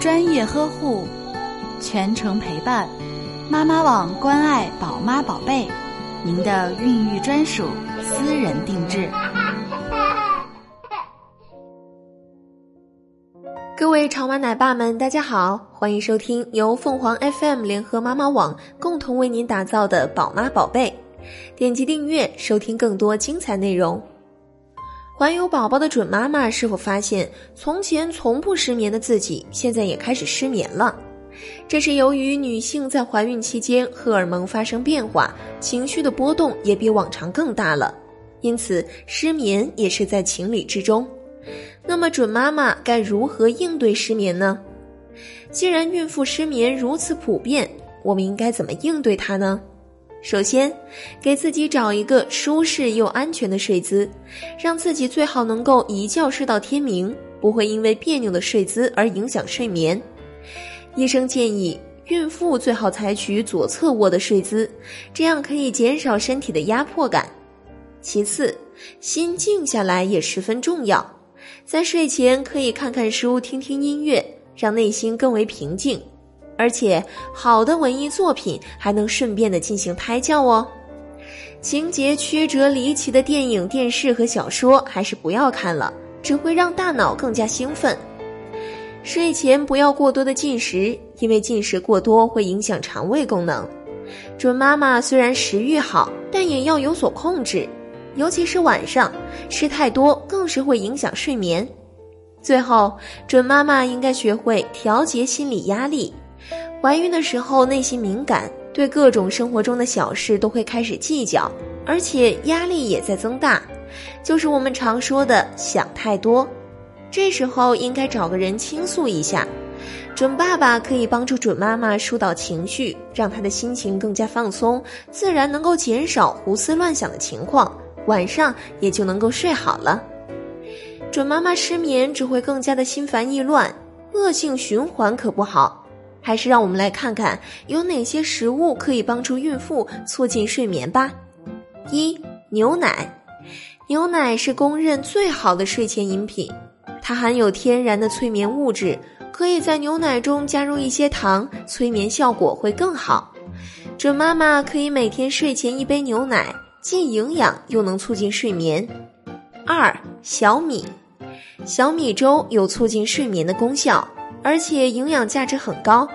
专业呵护，全程陪伴，妈妈网关爱宝妈宝贝，您的孕育专属，私人定制。各位潮妈奶爸们，大家好，欢迎收听由凤凰 FM 联合妈妈网共同为您打造的宝妈宝贝，点击订阅收听更多精彩内容。怀有宝宝的准妈妈是否发现，从前从不失眠的自己，现在也开始失眠了？这是由于女性在怀孕期间荷尔蒙发生变化，情绪的波动也比往常更大了，因此失眠也是在情理之中。那么准妈妈该如何应对失眠呢？既然孕妇失眠如此普遍，我们应该怎么应对它呢？首先，给自己找一个舒适又安全的睡姿，让自己最好能够一觉睡到天明，不会因为别扭的睡姿而影响睡眠。医生建议，孕妇最好采取左侧卧的睡姿，这样可以减少身体的压迫感。其次，心静下来也十分重要，在睡前可以看看书、听听音乐，让内心更为平静。而且，好的文艺作品还能顺便的进行胎教哦。情节曲折离奇的电影、电视和小说还是不要看了，只会让大脑更加兴奋。睡前不要过多的进食，因为进食过多会影响肠胃功能。准妈妈虽然食欲好，但也要有所控制，尤其是晚上吃太多更是会影响睡眠。最后，准妈妈应该学会调节心理压力。怀孕的时候内心敏感，对各种生活中的小事都会开始计较，而且压力也在增大，就是我们常说的想太多。这时候应该找个人倾诉一下，准爸爸可以帮助准妈妈疏导情绪，让她的心情更加放松，自然能够减少胡思乱想的情况，晚上也就能够睡好了。准妈妈失眠只会更加的心烦意乱，恶性循环可不好。还是让我们来看看有哪些食物可以帮助孕妇促进睡眠吧。一、牛奶，牛奶是公认最好的睡前饮品，它含有天然的催眠物质，可以在牛奶中加入一些糖，催眠效果会更好。准妈妈可以每天睡前一杯牛奶，既营养又能促进睡眠。二、小米，小米粥有促进睡眠的功效。而且营养价值很高，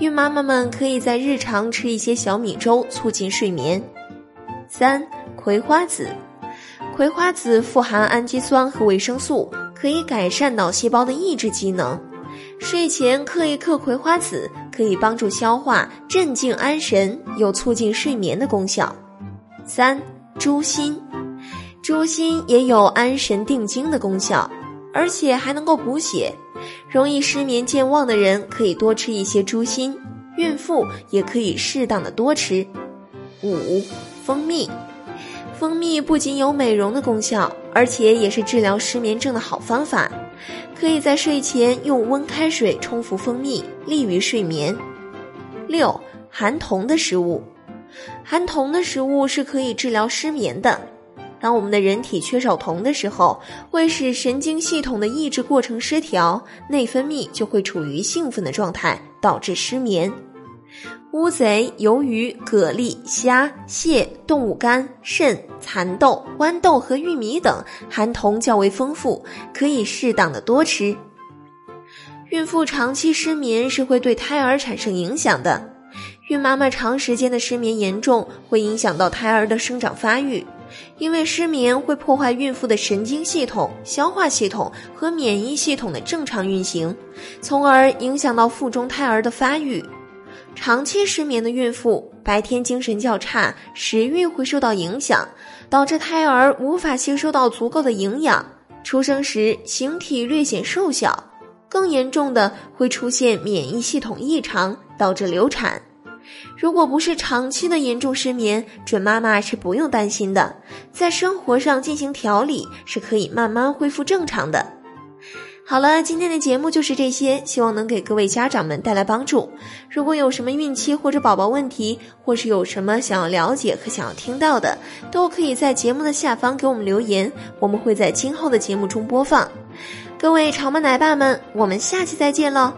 孕妈妈们可以在日常吃一些小米粥，促进睡眠。三、葵花籽，葵花籽富含氨基酸和维生素，可以改善脑细胞的抑制机能。睡前嗑一嗑葵花籽，可以帮助消化、镇静安神，有促进睡眠的功效。三、猪心，猪心也有安神定惊的功效，而且还能够补血。容易失眠健忘的人可以多吃一些猪心，孕妇也可以适当的多吃。五、蜂蜜，蜂蜜不仅有美容的功效，而且也是治疗失眠症的好方法。可以在睡前用温开水冲服蜂蜜，利于睡眠。六、含铜的食物，含铜的食物是可以治疗失眠的。当我们的人体缺少铜的时候，会使神经系统的抑制过程失调，内分泌就会处于兴奋的状态，导致失眠。乌贼、鱿鱼、蛤蜊、虾、蟹、动物肝、肾、蚕豆、豌豆和玉米等含铜较为丰富，可以适当的多吃。孕妇长期失眠是会对胎儿产生影响的，孕妈妈长时间的失眠严重会影响到胎儿的生长发育。因为失眠会破坏孕妇的神经系统、消化系统和免疫系统的正常运行，从而影响到腹中胎儿的发育。长期失眠的孕妇白天精神较差，食欲会受到影响，导致胎儿无法吸收到足够的营养，出生时形体略显瘦小，更严重的会出现免疫系统异常，导致流产。如果不是长期的严重失眠，准妈妈是不用担心的，在生活上进行调理是可以慢慢恢复正常的。好了，今天的节目就是这些，希望能给各位家长们带来帮助。如果有什么孕期或者宝宝问题，或是有什么想要了解和想要听到的，都可以在节目的下方给我们留言，我们会在今后的节目中播放。各位潮妈奶爸们，我们下期再见喽！